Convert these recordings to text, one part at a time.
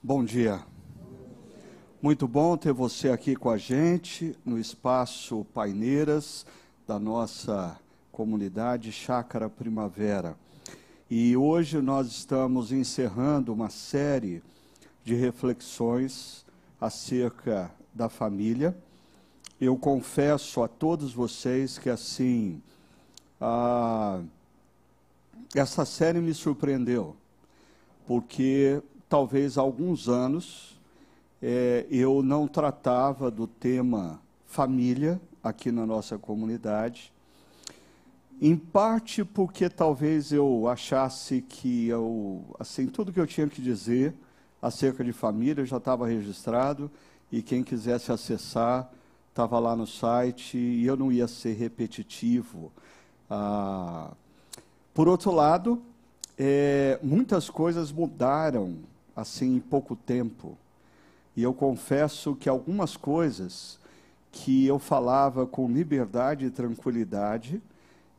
Bom dia. Muito bom ter você aqui com a gente no espaço Paineiras da nossa comunidade Chácara Primavera. E hoje nós estamos encerrando uma série de reflexões acerca da família. Eu confesso a todos vocês que assim ah, essa série me surpreendeu, porque talvez há alguns anos é, eu não tratava do tema família aqui na nossa comunidade. Em parte porque talvez eu achasse que eu, assim, tudo que eu tinha que dizer acerca de família já estava registrado e quem quisesse acessar estava lá no site e eu não ia ser repetitivo. Ah, por outro lado, é, muitas coisas mudaram assim em pouco tempo. E eu confesso que algumas coisas que eu falava com liberdade e tranquilidade,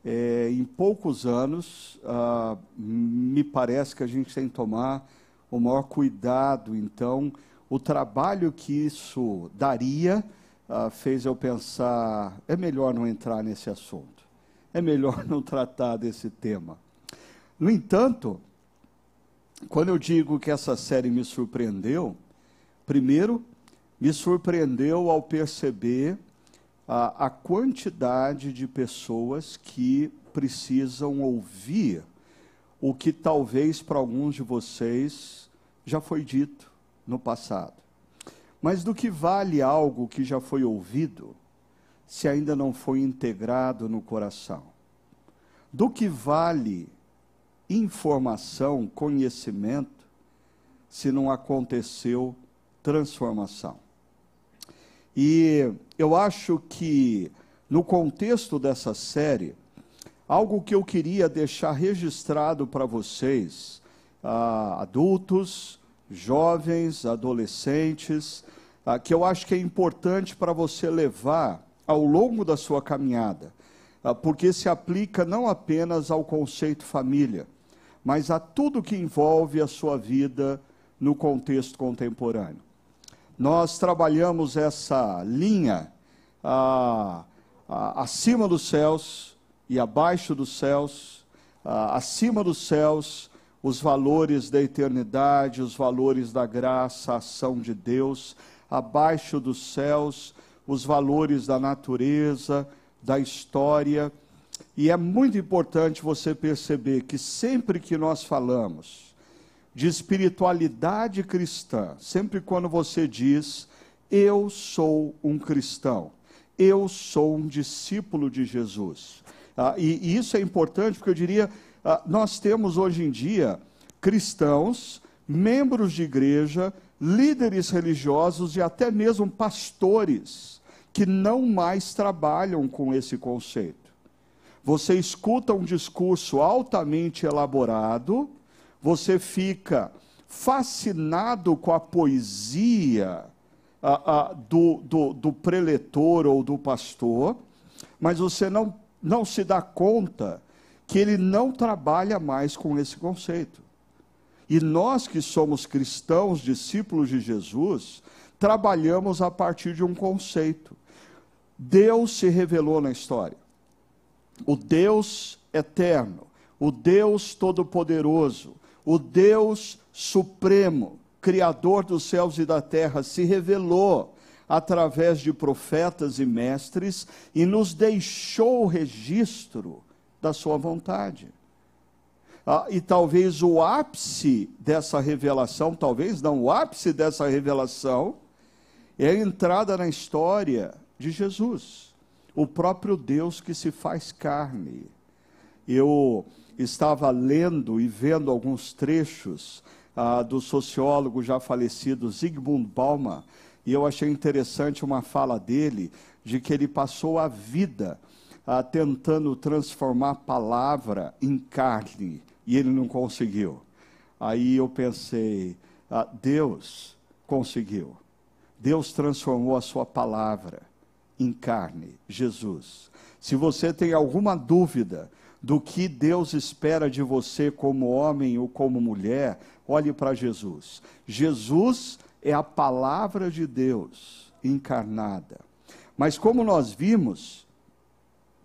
é, em poucos anos, ah, me parece que a gente tem que tomar o maior cuidado. Então, o trabalho que isso daria ah, fez eu pensar: é melhor não entrar nesse assunto, é melhor não tratar desse tema. No entanto, quando eu digo que essa série me surpreendeu, primeiro, me surpreendeu ao perceber a, a quantidade de pessoas que precisam ouvir o que talvez para alguns de vocês já foi dito no passado. Mas do que vale algo que já foi ouvido, se ainda não foi integrado no coração? Do que vale informação, conhecimento, se não aconteceu transformação. E eu acho que, no contexto dessa série, algo que eu queria deixar registrado para vocês, ah, adultos, jovens, adolescentes, ah, que eu acho que é importante para você levar ao longo da sua caminhada, ah, porque se aplica não apenas ao conceito família, mas a tudo que envolve a sua vida no contexto contemporâneo. Nós trabalhamos essa linha ah, acima dos céus e abaixo dos céus, acima dos céus, os valores da eternidade, os valores da graça, a ação de Deus, abaixo dos céus, os valores da natureza, da história e é muito importante você perceber que sempre que nós falamos de espiritualidade cristã, sempre quando você diz, eu sou um cristão, eu sou um discípulo de Jesus. Ah, e, e, isso é importante porque eu diria, ah, nós temos hoje em dia cristãos, membros de igreja, líderes religiosos e até mesmo pastores que não mais trabalham com esse conceito você escuta um discurso altamente elaborado, você fica fascinado com a poesia do, do, do preletor ou do pastor, mas você não, não se dá conta que ele não trabalha mais com esse conceito. E nós que somos cristãos, discípulos de Jesus, trabalhamos a partir de um conceito. Deus se revelou na história o Deus eterno, o Deus todo-poderoso, o Deus supremo, Criador dos céus e da terra, se revelou através de profetas e mestres e nos deixou o registro da sua vontade. Ah, e talvez o ápice dessa revelação, talvez não o ápice dessa revelação, é a entrada na história de Jesus o próprio Deus que se faz carne. Eu estava lendo e vendo alguns trechos ah, do sociólogo já falecido Zygmunt Bauman, e eu achei interessante uma fala dele, de que ele passou a vida ah, tentando transformar palavra em carne, e ele não conseguiu. Aí eu pensei, ah, Deus conseguiu. Deus transformou a sua palavra em carne, Jesus. Se você tem alguma dúvida do que Deus espera de você como homem ou como mulher, olhe para Jesus. Jesus é a palavra de Deus encarnada. Mas como nós vimos,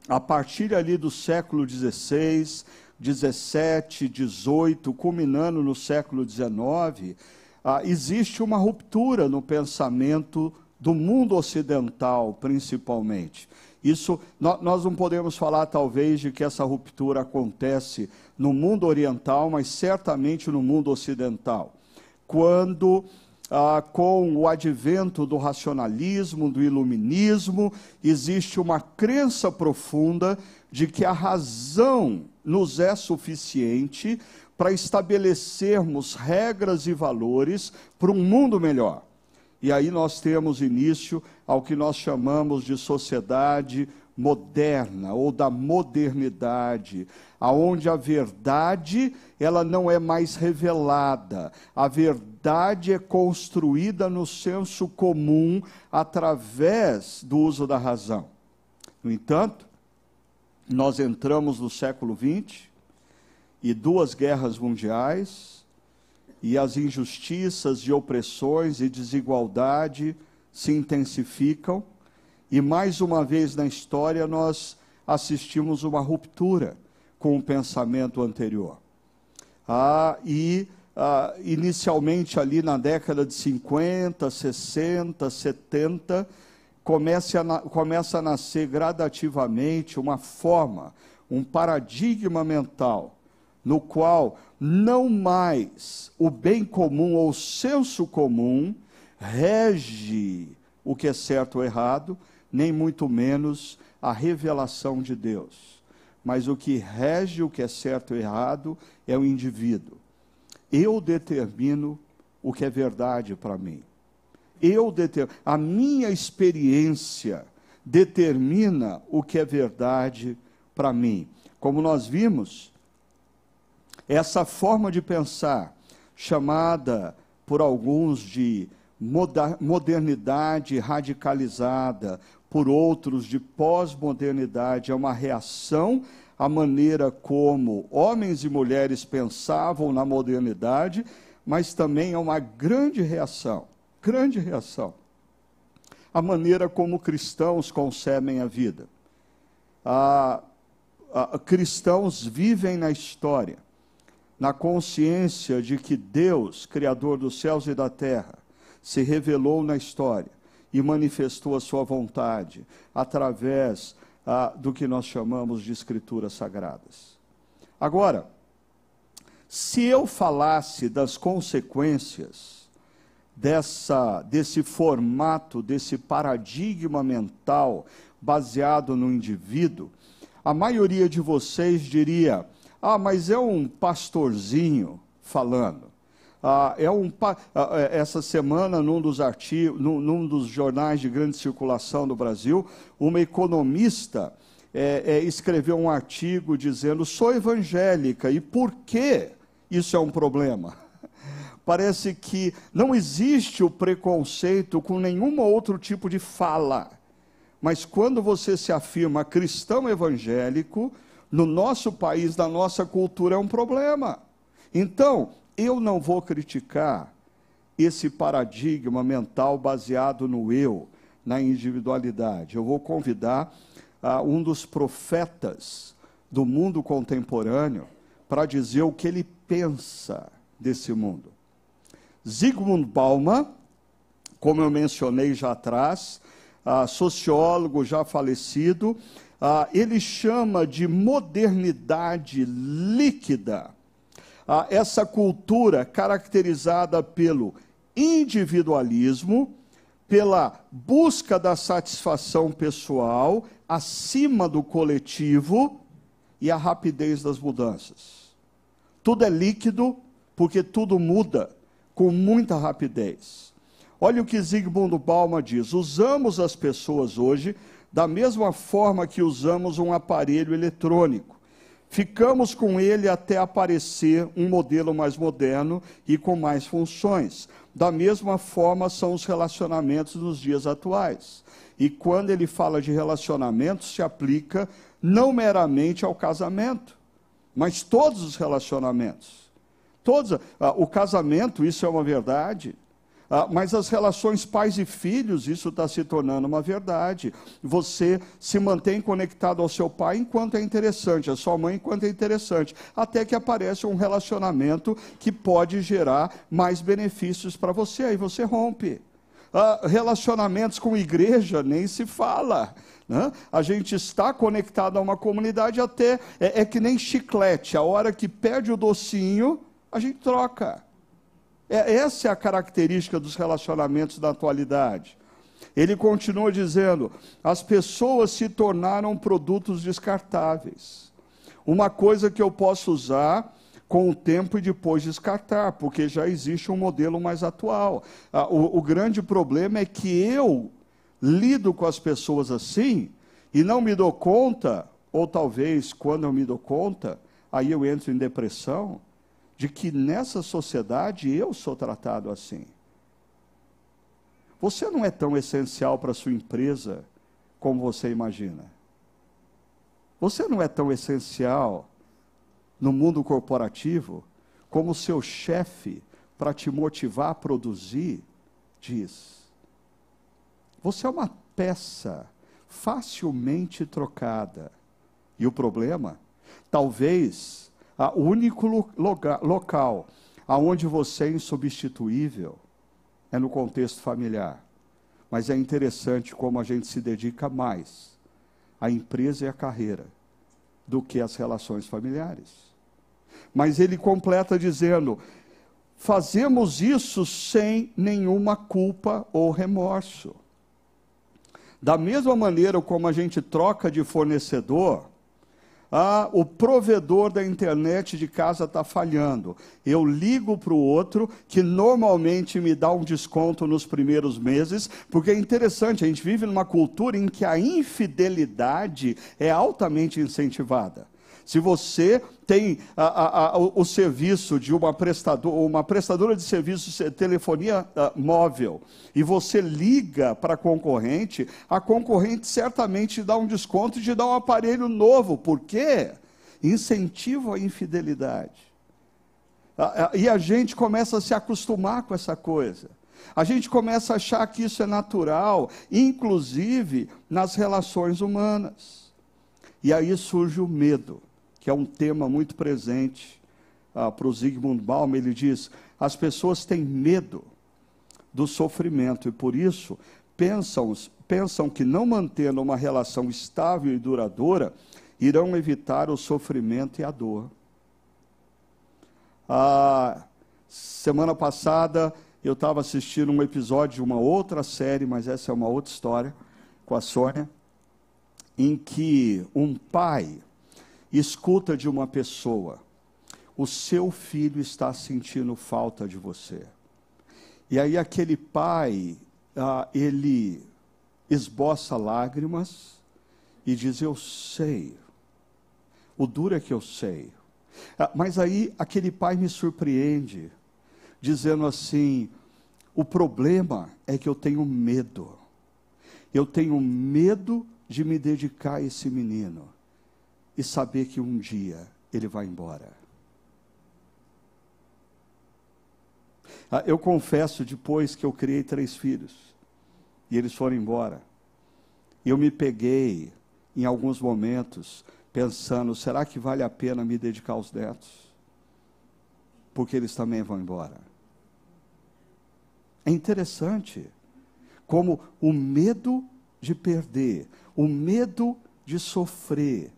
a partir ali do século XVI, 17, 18, culminando no século XIX, ah, existe uma ruptura no pensamento do mundo ocidental, principalmente. Isso, nós não podemos falar, talvez, de que essa ruptura acontece no mundo oriental, mas certamente no mundo ocidental. Quando, ah, com o advento do racionalismo, do iluminismo, existe uma crença profunda de que a razão nos é suficiente para estabelecermos regras e valores para um mundo melhor. E aí nós temos início ao que nós chamamos de sociedade moderna ou da modernidade, aonde a verdade ela não é mais revelada, a verdade é construída no senso comum através do uso da razão. No entanto, nós entramos no século XX e duas guerras mundiais e as injustiças e opressões e desigualdade se intensificam, e mais uma vez na história nós assistimos uma ruptura com o pensamento anterior. Ah, e ah, inicialmente ali na década de 50, 60, 70, começa a, começa a nascer gradativamente uma forma, um paradigma mental, no qual não mais o bem comum ou o senso comum rege o que é certo ou errado, nem muito menos a revelação de Deus. Mas o que rege o que é certo ou errado é o indivíduo. Eu determino o que é verdade para mim. Eu determino, a minha experiência determina o que é verdade para mim. Como nós vimos, essa forma de pensar, chamada por alguns de modernidade radicalizada, por outros de pós-modernidade, é uma reação à maneira como homens e mulheres pensavam na modernidade, mas também é uma grande reação, grande reação, à maneira como cristãos concebem a vida. Ah, ah, cristãos vivem na história, na consciência de que Deus, Criador dos céus e da terra, se revelou na história e manifestou a sua vontade através ah, do que nós chamamos de escrituras sagradas. Agora, se eu falasse das consequências dessa, desse formato, desse paradigma mental baseado no indivíduo, a maioria de vocês diria: ah, mas é um pastorzinho falando. Ah, é um, ah, é, essa semana, num dos, artigos, num, num, dos jornais de grande circulação do Brasil, uma economista é, é, escreveu um artigo dizendo: sou evangélica e por que isso é um problema? Parece que não existe o preconceito com nenhum outro tipo de fala. Mas quando você se afirma cristão evangélico, no nosso país, na nossa cultura, é um problema. Então, eu não vou criticar esse paradigma mental baseado no eu, na individualidade. Eu vou convidar uh, um dos profetas do mundo contemporâneo para dizer o que ele pensa desse mundo. Zygmunt Bauman, como eu mencionei já atrás, uh, sociólogo já falecido, ah, ele chama de modernidade líquida ah, essa cultura caracterizada pelo individualismo, pela busca da satisfação pessoal acima do coletivo e a rapidez das mudanças. Tudo é líquido porque tudo muda com muita rapidez. Olha o que Zygmunt Bauman diz: usamos as pessoas hoje da mesma forma que usamos um aparelho eletrônico. Ficamos com ele até aparecer um modelo mais moderno e com mais funções. Da mesma forma são os relacionamentos nos dias atuais. E quando ele fala de relacionamentos, se aplica não meramente ao casamento, mas todos os relacionamentos. Todos, ah, o casamento, isso é uma verdade. Ah, mas as relações pais e filhos, isso está se tornando uma verdade. Você se mantém conectado ao seu pai enquanto é interessante, a sua mãe enquanto é interessante, até que aparece um relacionamento que pode gerar mais benefícios para você, aí você rompe. Ah, relacionamentos com igreja nem se fala. Né? A gente está conectado a uma comunidade até, é, é que nem chiclete, a hora que perde o docinho, a gente troca. É, essa é a característica dos relacionamentos da atualidade. Ele continua dizendo: as pessoas se tornaram produtos descartáveis. Uma coisa que eu posso usar com o tempo e depois descartar, porque já existe um modelo mais atual. Ah, o, o grande problema é que eu lido com as pessoas assim e não me dou conta, ou talvez quando eu me dou conta, aí eu entro em depressão de que nessa sociedade eu sou tratado assim. Você não é tão essencial para a sua empresa como você imagina. Você não é tão essencial no mundo corporativo como o seu chefe para te motivar a produzir diz. Você é uma peça facilmente trocada. E o problema, talvez o único local aonde você é insubstituível é no contexto familiar. Mas é interessante como a gente se dedica mais à empresa e à carreira do que às relações familiares. Mas ele completa dizendo: fazemos isso sem nenhuma culpa ou remorso. Da mesma maneira como a gente troca de fornecedor, ah, o provedor da internet de casa está falhando. Eu ligo para o outro, que normalmente me dá um desconto nos primeiros meses, porque é interessante, a gente vive numa cultura em que a infidelidade é altamente incentivada. Se você tem a, a, a, o serviço de uma, prestador, uma prestadora de serviços de telefonia uh, móvel e você liga para a concorrente, a concorrente certamente dá um desconto e te dá um aparelho novo. Por quê? Incentivo à infidelidade. E a gente começa a se acostumar com essa coisa. A gente começa a achar que isso é natural, inclusive nas relações humanas. E aí surge o medo que é um tema muito presente ah, para o Zygmunt Bauman. Ele diz: as pessoas têm medo do sofrimento e por isso pensam, pensam que não mantendo uma relação estável e duradoura irão evitar o sofrimento e a dor. Ah, semana passada eu estava assistindo um episódio de uma outra série, mas essa é uma outra história, com a Sônia, em que um pai escuta de uma pessoa: o seu filho está sentindo falta de você. E aí aquele pai, ah, ele esboça lágrimas e diz: Eu sei. O duro é que eu sei. Ah, mas aí aquele pai me surpreende, dizendo assim: O problema é que eu tenho medo. Eu tenho medo de me dedicar a esse menino e saber que um dia ele vai embora. Ah, eu confesso, depois que eu criei três filhos e eles foram embora, eu me peguei em alguns momentos pensando: será que vale a pena me dedicar aos netos? Porque eles também vão embora. É interessante como o medo de perder, o medo de sofrer,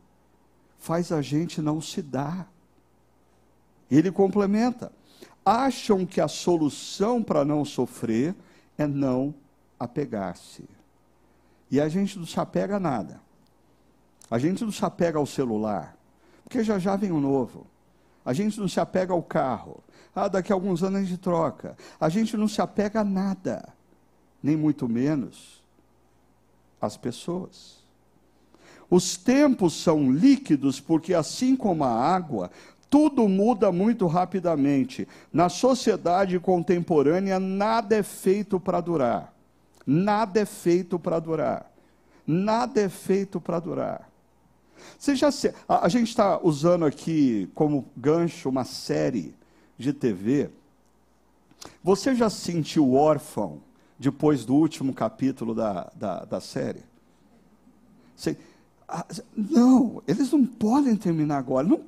faz a gente não se dar. Ele complementa: acham que a solução para não sofrer é não apegar-se. E a gente não se apega a nada. A gente não se apega ao celular, porque já já vem o um novo. A gente não se apega ao carro. Ah, daqui a alguns anos a gente troca. A gente não se apega a nada, nem muito menos às pessoas. Os tempos são líquidos porque, assim como a água, tudo muda muito rapidamente. Na sociedade contemporânea, nada é feito para durar. Nada é feito para durar. Nada é feito para durar. Você já se, a, gente está usando aqui como gancho uma série de TV. Você já se sentiu órfão depois do último capítulo da, da, da série? Você, não, eles não podem terminar agora. Não,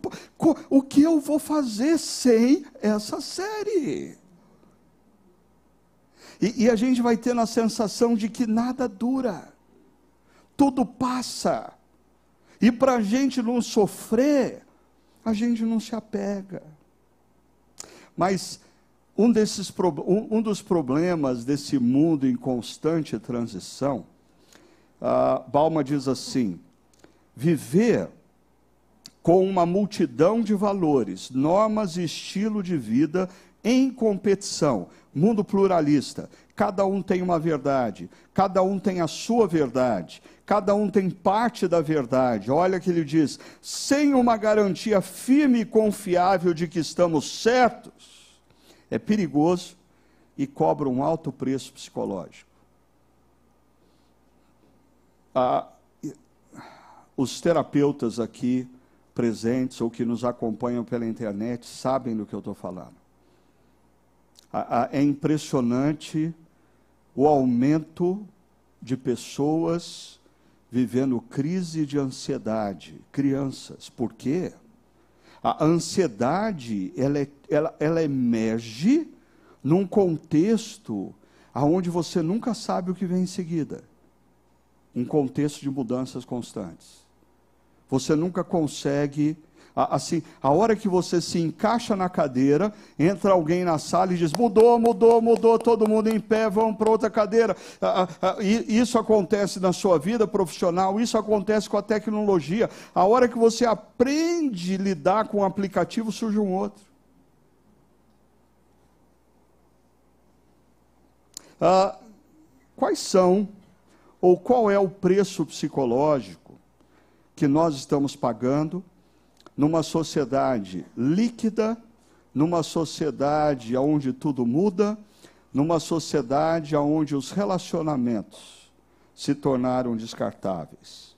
o que eu vou fazer sem essa série? E, e a gente vai tendo a sensação de que nada dura, tudo passa. E para a gente não sofrer, a gente não se apega. Mas um, desses, um, dos problemas desse mundo em constante transição, uh, Balma diz assim: viver com uma multidão de valores, normas e estilo de vida em competição, mundo pluralista. Cada um tem uma verdade, cada um tem a sua verdade, cada um tem parte da verdade. Olha que ele diz: sem uma garantia firme e confiável de que estamos certos, é perigoso e cobra um alto preço psicológico. Ah, os terapeutas aqui presentes ou que nos acompanham pela internet sabem do que eu estou falando. É impressionante o aumento de pessoas vivendo crise de ansiedade, crianças. Por quê? A ansiedade, ela, é, ela, ela emerge num contexto onde você nunca sabe o que vem em seguida. Um contexto de mudanças constantes. Você nunca consegue. Assim, a hora que você se encaixa na cadeira, entra alguém na sala e diz: mudou, mudou, mudou, todo mundo em pé, vamos para outra cadeira. Isso acontece na sua vida profissional, isso acontece com a tecnologia. A hora que você aprende a lidar com o aplicativo, surge um outro. Ah, quais são, ou qual é o preço psicológico? Que nós estamos pagando numa sociedade líquida, numa sociedade onde tudo muda, numa sociedade onde os relacionamentos se tornaram descartáveis.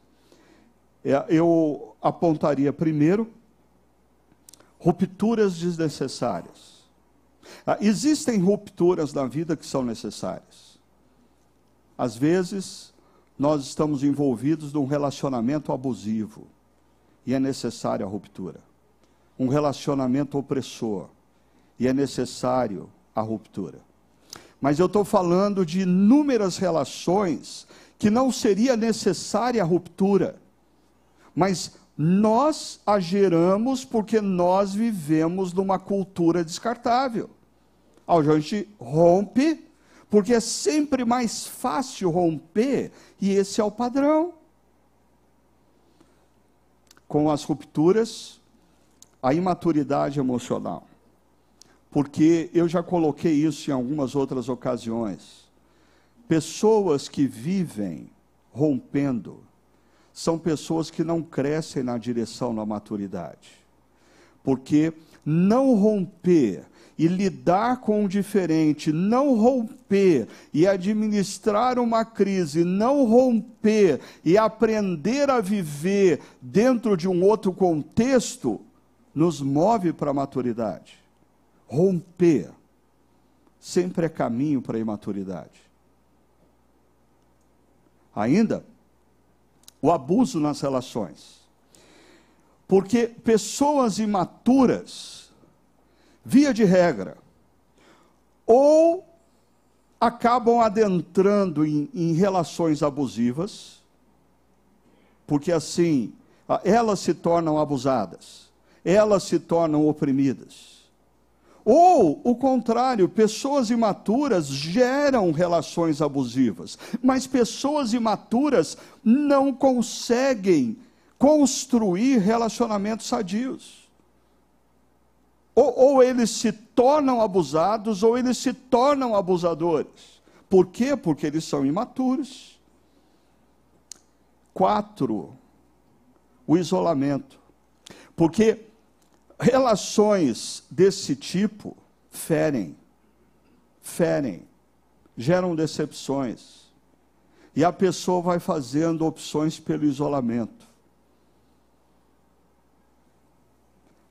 É, eu apontaria primeiro rupturas desnecessárias. Ah, existem rupturas na vida que são necessárias. Às vezes, nós estamos envolvidos num relacionamento abusivo e é necessária a ruptura. Um relacionamento opressor e é necessário a ruptura. Mas eu estou falando de inúmeras relações que não seria necessária a ruptura, mas nós a geramos porque nós vivemos numa cultura descartável. A gente rompe porque é sempre mais fácil romper e esse é o padrão. Com as rupturas, a imaturidade emocional. Porque eu já coloquei isso em algumas outras ocasiões. Pessoas que vivem rompendo são pessoas que não crescem na direção da maturidade. Porque não romper e lidar com o diferente, não romper e administrar uma crise, não romper e aprender a viver dentro de um outro contexto, nos move para a maturidade. Romper sempre é caminho para a imaturidade. Ainda, o abuso nas relações. Porque pessoas imaturas, via de regra, ou acabam adentrando em, em relações abusivas, porque assim elas se tornam abusadas, elas se tornam oprimidas. Ou, o contrário, pessoas imaturas geram relações abusivas, mas pessoas imaturas não conseguem construir relacionamentos sadios. Ou, ou eles se tornam abusados, ou eles se tornam abusadores. Por quê? Porque eles são imaturos. Quatro, o isolamento. Porque relações desse tipo ferem, ferem, geram decepções. E a pessoa vai fazendo opções pelo isolamento.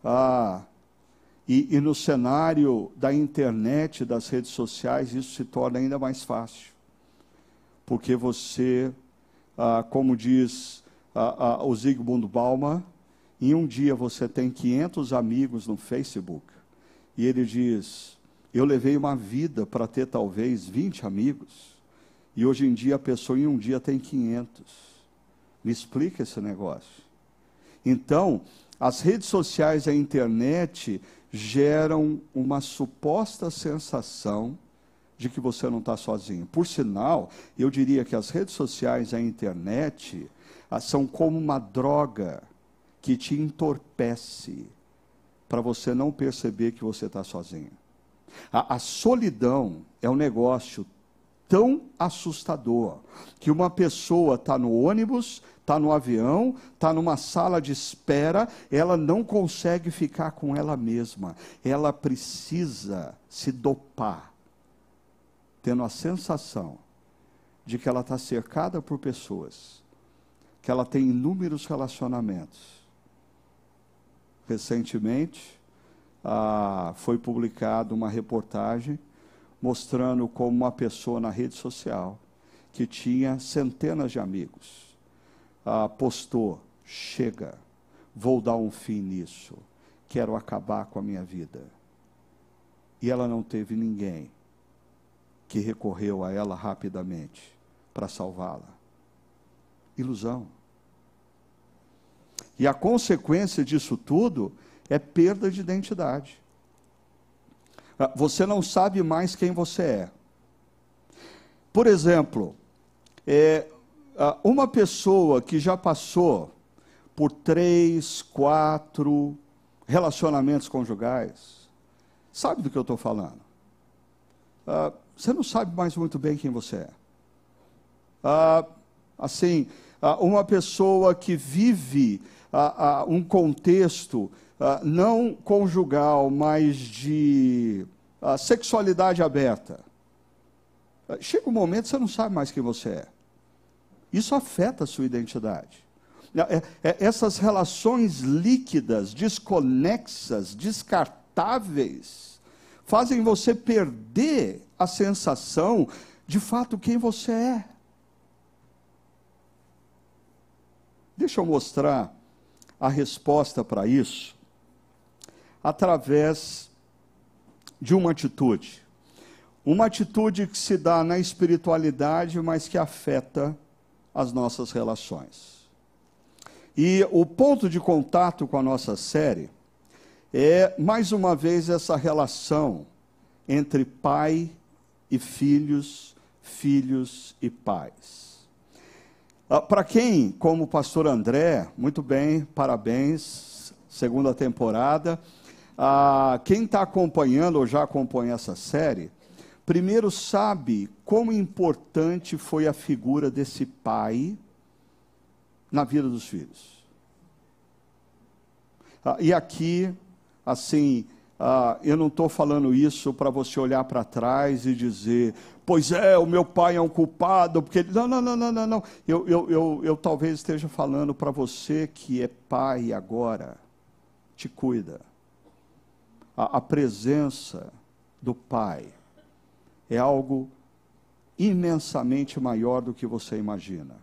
Ah, e, e no cenário da internet, das redes sociais, isso se torna ainda mais fácil. Porque você, ah, como diz ah, ah, o Zygmunt Bauman, em um dia você tem 500 amigos no Facebook. E ele diz: Eu levei uma vida para ter talvez 20 amigos. E hoje em dia a pessoa em um dia tem 500. Me explica esse negócio. Então, as redes sociais e a internet geram uma suposta sensação de que você não está sozinho. Por sinal, eu diria que as redes sociais a internet são como uma droga que te entorpece para você não perceber que você está sozinho. A, a solidão é um negócio tão assustador que uma pessoa está no ônibus, está no avião, está numa sala de espera, ela não consegue ficar com ela mesma. Ela precisa se dopar, tendo a sensação de que ela está cercada por pessoas, que ela tem inúmeros relacionamentos recentemente, ah, foi publicada uma reportagem mostrando como uma pessoa na rede social, que tinha centenas de amigos, ah, postou: chega, vou dar um fim nisso, quero acabar com a minha vida. E ela não teve ninguém que recorreu a ela rapidamente para salvá-la. Ilusão. E a consequência disso tudo é perda de identidade. Ah, você não sabe mais quem você é. Por exemplo, é, uma pessoa que já passou por três, quatro relacionamentos conjugais, sabe do que eu estou falando? Uh, você não sabe mais muito bem quem você é. Uh, assim, uh, uma pessoa que vive um contexto não conjugal, mas de sexualidade aberta, chega um momento que você não sabe mais quem você é. Isso afeta a sua identidade. É, é, essas relações líquidas, desconexas, descartáveis, fazem você perder a sensação de fato quem você é. Deixa eu mostrar a resposta para isso através de uma atitude. Uma atitude que se dá na espiritualidade, mas que afeta as nossas relações. E o ponto de contato com a nossa série é, mais uma vez, essa relação entre pai e filhos, filhos e pais. Ah, Para quem, como o pastor André, muito bem, parabéns, segunda temporada. Ah, quem está acompanhando ou já acompanha essa série, primeiro sabe como importante foi a figura desse pai na vida dos filhos. Ah, e aqui, assim, ah, eu não estou falando isso para você olhar para trás e dizer, pois é, o meu pai é um culpado, porque ele. Não, não, não, não, não, não. Eu, eu, eu, eu talvez esteja falando para você que é pai agora, te cuida. A, a presença do pai é algo imensamente maior do que você imagina.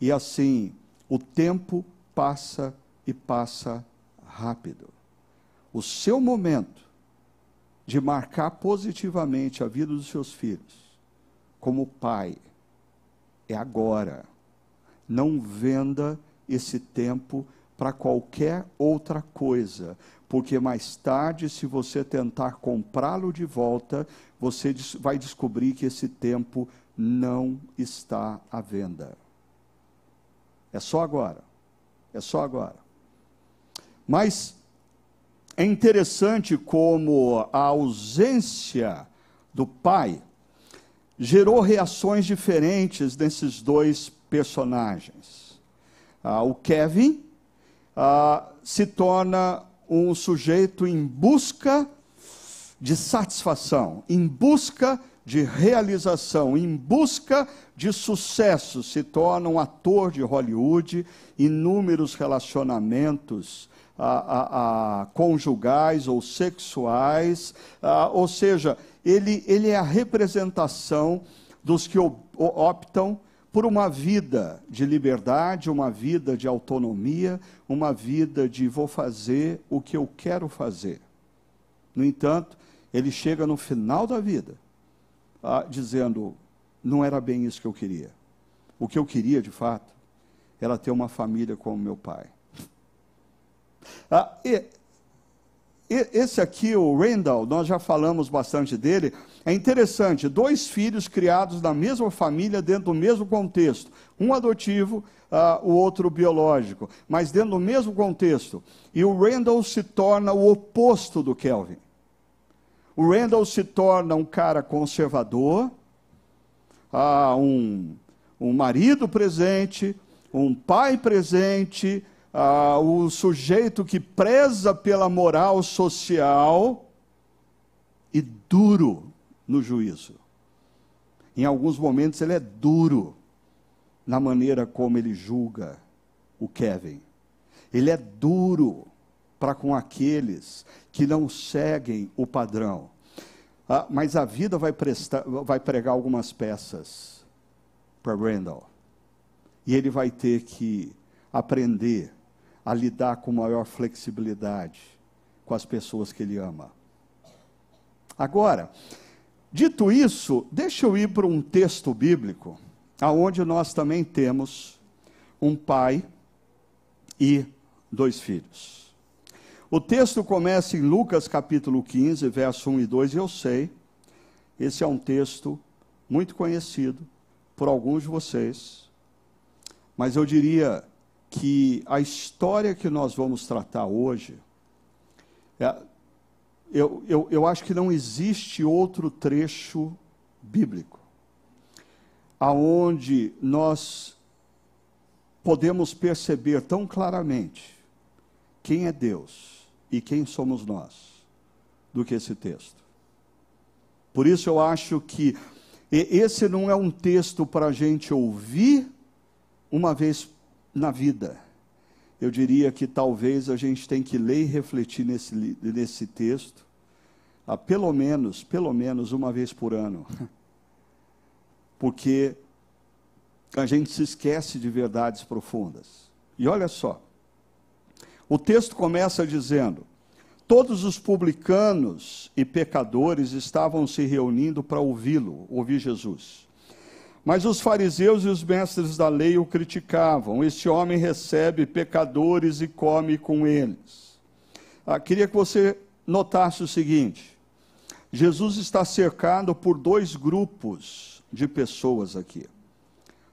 E assim, o tempo passa e passa rápido o seu momento de marcar positivamente a vida dos seus filhos, como pai, é agora. Não venda esse tempo para qualquer outra coisa, porque mais tarde, se você tentar comprá-lo de volta, você vai descobrir que esse tempo não está à venda. É só agora. É só agora. Mas é interessante como a ausência do pai gerou reações diferentes nesses dois personagens. ah, o Kevin ah, se torna um sujeito em busca de satisfação, em busca de realização, em busca de sucesso, se torna um ator de Hollywood, inúmeros relacionamentos a, a, a conjugais ou sexuais, ou seja, ele, ele é a representação dos que optam por uma vida de liberdade, uma vida de autonomia, uma vida de vou fazer o que eu quero fazer. No entanto, ele chega no final da vida ah, dizendo: não era bem isso que eu queria. O que eu queria, de fato, era ter uma família como meu pai. Ah, e, e, esse aqui, o Randall, nós já falamos bastante dele. É interessante, dois filhos criados na mesma família, dentro do mesmo contexto. Um adotivo, uh, o outro biológico, mas dentro do mesmo contexto. E o Randall se torna o oposto do Kelvin. O Randall se torna um cara conservador, um, um marido presente, um pai presente, uh, o sujeito que preza pela moral social e duro no juízo. Em alguns momentos ele é duro na maneira como ele julga o Kevin. Ele é duro para com aqueles que não seguem o padrão. Ah, mas a vida vai, prestar, vai pregar algumas peças para Randall. E ele vai ter que aprender a lidar com maior flexibilidade com as pessoas que ele ama. Agora, Dito isso, deixa eu ir para um texto bíblico, aonde nós também temos um pai e dois filhos. O texto começa em Lucas capítulo 15, verso 1 e 2, e eu sei, esse é um texto muito conhecido por alguns de vocês, mas eu diria que a história que nós vamos tratar hoje é, eu, eu, eu acho que não existe outro trecho bíblico aonde nós podemos perceber tão claramente quem é Deus e quem somos nós do que esse texto. Por isso eu acho que esse não é um texto para a gente ouvir uma vez na vida. Eu diria que talvez a gente tem que ler e refletir nesse, nesse texto ah, pelo menos, pelo menos uma vez por ano. Porque a gente se esquece de verdades profundas. E olha só, o texto começa dizendo: Todos os publicanos e pecadores estavam se reunindo para ouvi-lo, ouvir Jesus. Mas os fariseus e os mestres da lei o criticavam. Este homem recebe pecadores e come com eles. Ah, queria que você notasse o seguinte: Jesus está cercado por dois grupos de pessoas aqui.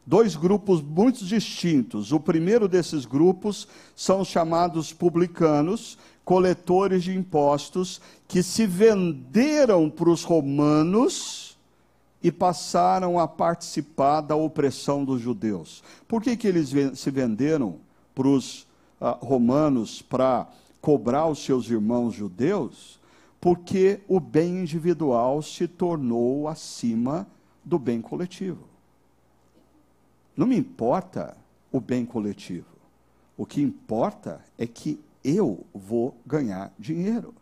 Dois grupos muito distintos. O primeiro desses grupos são os chamados publicanos, coletores de impostos, que se venderam para os romanos e passaram a participar da opressão dos judeus. Por que, que eles se venderam para os uh, romanos para cobrar os seus irmãos judeus? porque o bem individual se tornou acima do bem coletivo. Não me importa o bem coletivo. O que importa é que eu vou ganhar dinheiro.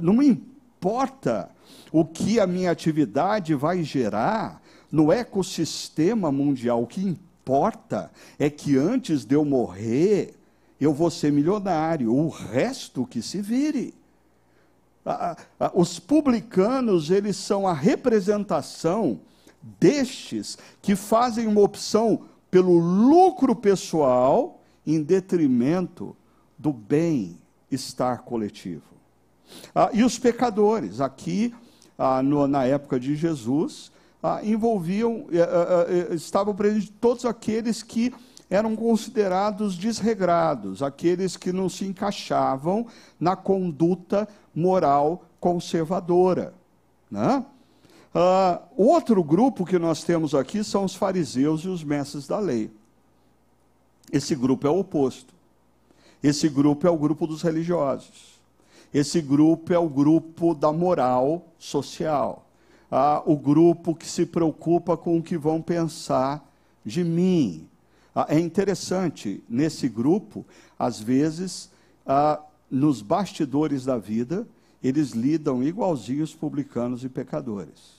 Não me importa o que a minha atividade vai gerar no ecossistema mundial. O que importa é que antes de eu morrer, eu vou ser milionário. O resto que se vire os publicanos, eles são a representação destes que fazem uma opção pelo lucro pessoal em detrimento do bem-estar coletivo. Ah, e os pecadores, aqui, ah, no, na época de Jesus, ah, envolviam, eh, eh, eh, estavam presentes todos aqueles que eram considerados desregrados, aqueles que não se encaixavam na conduta moral conservadora. Né? Uh, outro grupo que nós temos aqui são os fariseus e os mestres da lei. Esse grupo é o oposto. Esse grupo é o grupo dos religiosos. Esse grupo é o grupo da moral social. Ah, o grupo que se preocupa com o que vão pensar de mim. Ah, é interessante, nesse grupo, às vezes, ah, nos bastidores da vida, eles lidam igualzinho os publicanos e pecadores.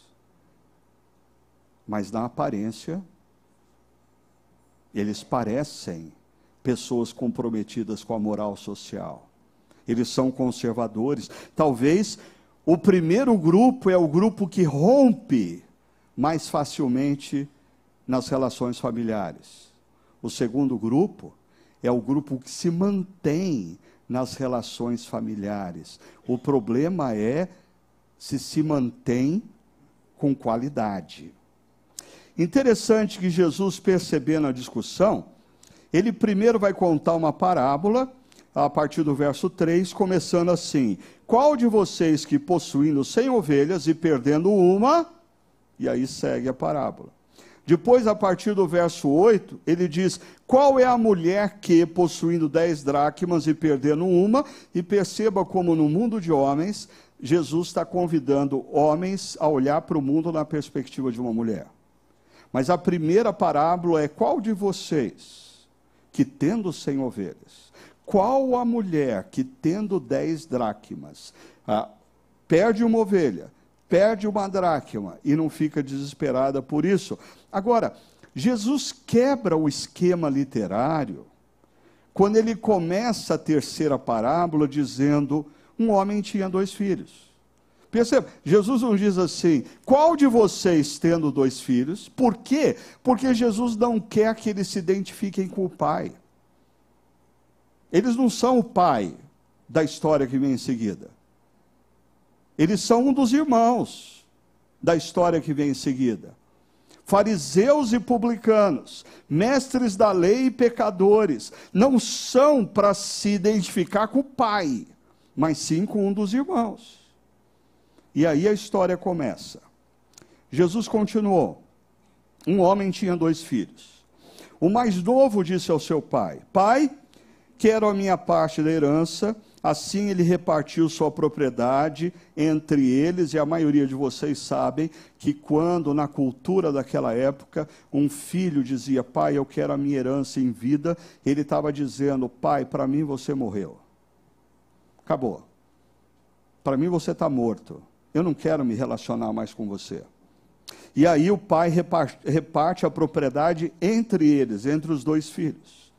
Mas na aparência, eles parecem pessoas comprometidas com a moral social. Eles são conservadores. Talvez o primeiro grupo é o grupo que rompe mais facilmente nas relações familiares. O segundo grupo é o grupo que se mantém nas relações familiares. O problema é se se mantém com qualidade. Interessante que Jesus, percebendo a discussão, ele primeiro vai contar uma parábola, a partir do verso 3, começando assim: Qual de vocês que possuindo cem ovelhas e perdendo uma, e aí segue a parábola. Depois, a partir do verso 8, ele diz: Qual é a mulher que, possuindo dez dracmas e perdendo uma, e perceba como no mundo de homens, Jesus está convidando homens a olhar para o mundo na perspectiva de uma mulher. Mas a primeira parábola é: Qual de vocês que, tendo cem ovelhas, qual a mulher que, tendo dez dracmas, ah, perde uma ovelha, perde uma dracma e não fica desesperada por isso? Agora, Jesus quebra o esquema literário quando ele começa a terceira parábola dizendo: um homem tinha dois filhos. Perceba, Jesus não diz assim, qual de vocês tendo dois filhos? Por quê? Porque Jesus não quer que eles se identifiquem com o pai. Eles não são o pai da história que vem em seguida. Eles são um dos irmãos da história que vem em seguida fariseus e publicanos, mestres da lei e pecadores, não são para se identificar com o pai, mas sim com um dos irmãos. E aí a história começa. Jesus continuou: Um homem tinha dois filhos. O mais novo disse ao seu pai: Pai, quero a minha parte da herança. Assim ele repartiu sua propriedade entre eles, e a maioria de vocês sabem que quando, na cultura daquela época, um filho dizia, pai, eu quero a minha herança em vida, ele estava dizendo, pai, para mim você morreu. Acabou. Para mim você está morto. Eu não quero me relacionar mais com você. E aí o pai reparte, a propriedade entre eles, entre os dois filhos.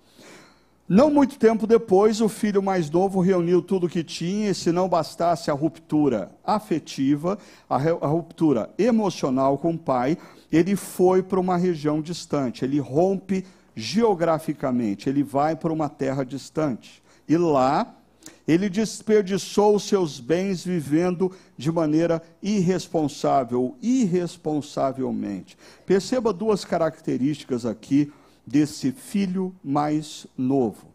Não muito tempo depois, o filho mais novo reuniu tudo o que tinha, e se não bastasse a ruptura afetiva, a, a ruptura emocional com o pai, ele foi para uma região distante, ele rompe geograficamente, ele vai para uma terra distante. E lá, ele desperdiçou os seus bens vivendo de maneira irresponsável, irresponsavelmente. Perceba duas características aqui desse filho mais novo.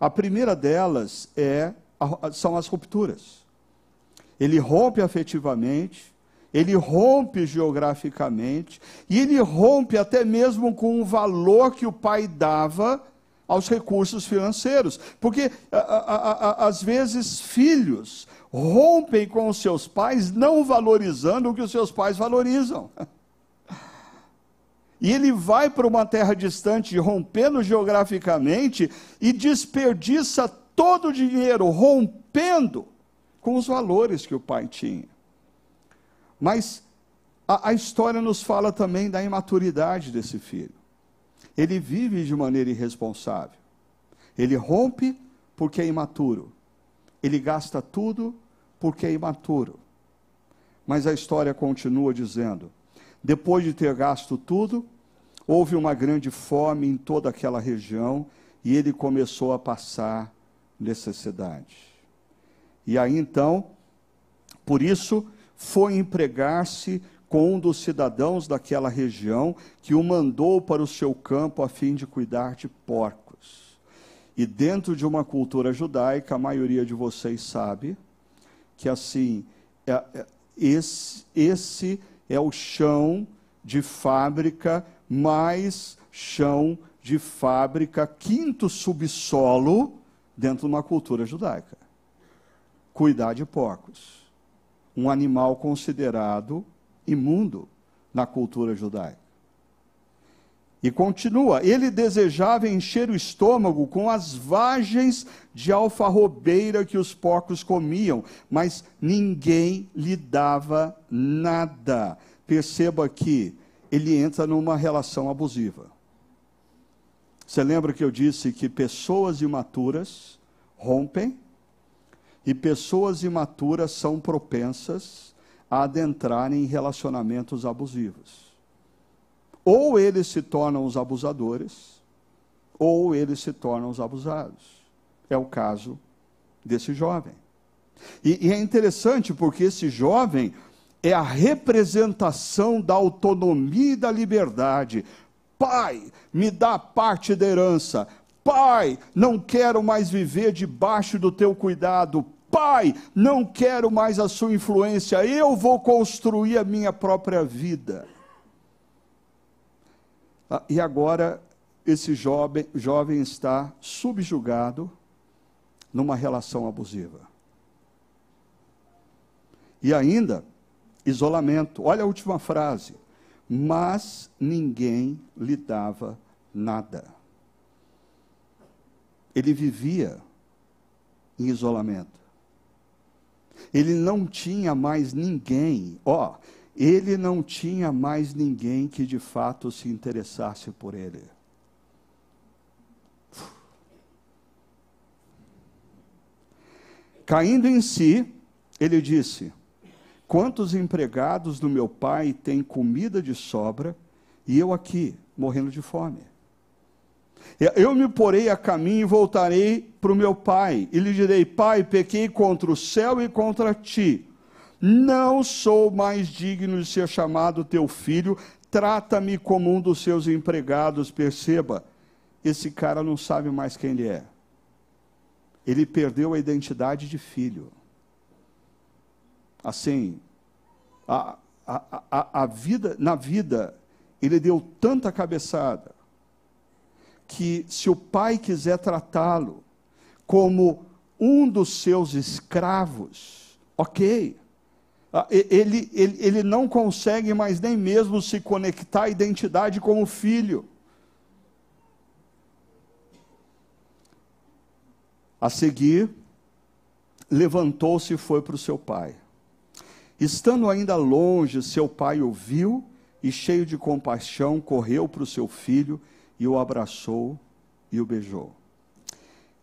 A primeira delas é, são as rupturas. Ele rompe afetivamente, ele rompe geograficamente, e ele rompe até mesmo com o valor que o pai dava aos recursos financeiros. Porque, às vezes, filhos rompem com os seus pais, não valorizando o que os seus pais valorizam. E ele vai para uma terra distante, rompendo geograficamente, e desperdiça todo o dinheiro, rompendo com os valores que o pai tinha. Mas a, a história nos fala também da imaturidade desse filho. Ele vive de maneira irresponsável. Ele rompe porque é imaturo. Ele gasta tudo porque é imaturo. Mas a história continua dizendo: depois de ter gasto tudo, houve uma grande fome em toda aquela região e ele começou a passar necessidade. E aí então, por isso, foi empregar-se com um dos cidadãos daquela região que o mandou para o seu campo a fim de cuidar de porcos. E dentro de uma cultura judaica, a maioria de vocês sabe que assim, é, é, esse, esse é o chão de fábrica mais chão de fábrica, quinto subsolo dentro de uma cultura judaica. Cuidar de porcos. Um animal considerado imundo na cultura judaica. E continua: ele desejava encher o estômago com as vagens de alfarrobeira que os porcos comiam, mas ninguém lhe dava nada. Perceba que ele entra numa relação abusiva. Você lembra que eu disse que pessoas imaturas rompem e pessoas imaturas são propensas a adentrarem em relacionamentos abusivos. Ou eles se tornam os abusadores, ou eles se tornam os abusados. É o caso desse jovem. E, e é interessante porque esse jovem é a representação da autonomia e da liberdade. Pai, me dá parte da herança. Pai, não quero mais viver debaixo do teu cuidado. Pai, não quero mais a sua influência. Eu vou construir a minha própria vida. Ah, e agora esse jovem, jovem está subjugado numa relação abusiva. E ainda, isolamento. Olha a última frase. Mas ninguém lhe dava nada. Ele vivia em isolamento. Ele não tinha mais ninguém. Ó, ele não tinha mais ninguém que de fato se interessasse por ele. Caindo em si, ele disse: Quantos empregados do meu pai têm comida de sobra e eu aqui, morrendo de fome? Eu me porei a caminho e voltarei para o meu pai, e lhe direi: Pai, pequei contra o céu e contra ti não sou mais digno de ser chamado teu filho, trata-me como um dos seus empregados. Perceba, esse cara não sabe mais quem ele é. Ele perdeu a identidade de filho. Assim, a, a, a, a vida, na vida, ele deu tanta cabeçada que se o pai quiser tratá-lo como um dos seus escravos, ok. Ah, ele, ele, ele não consegue mais nem mesmo se conectar à identidade como filho. A seguir, levantou-se e foi para o seu pai. Estando ainda longe, seu pai o viu e, cheio de compaixão, correu para o seu filho e o abraçou e o beijou.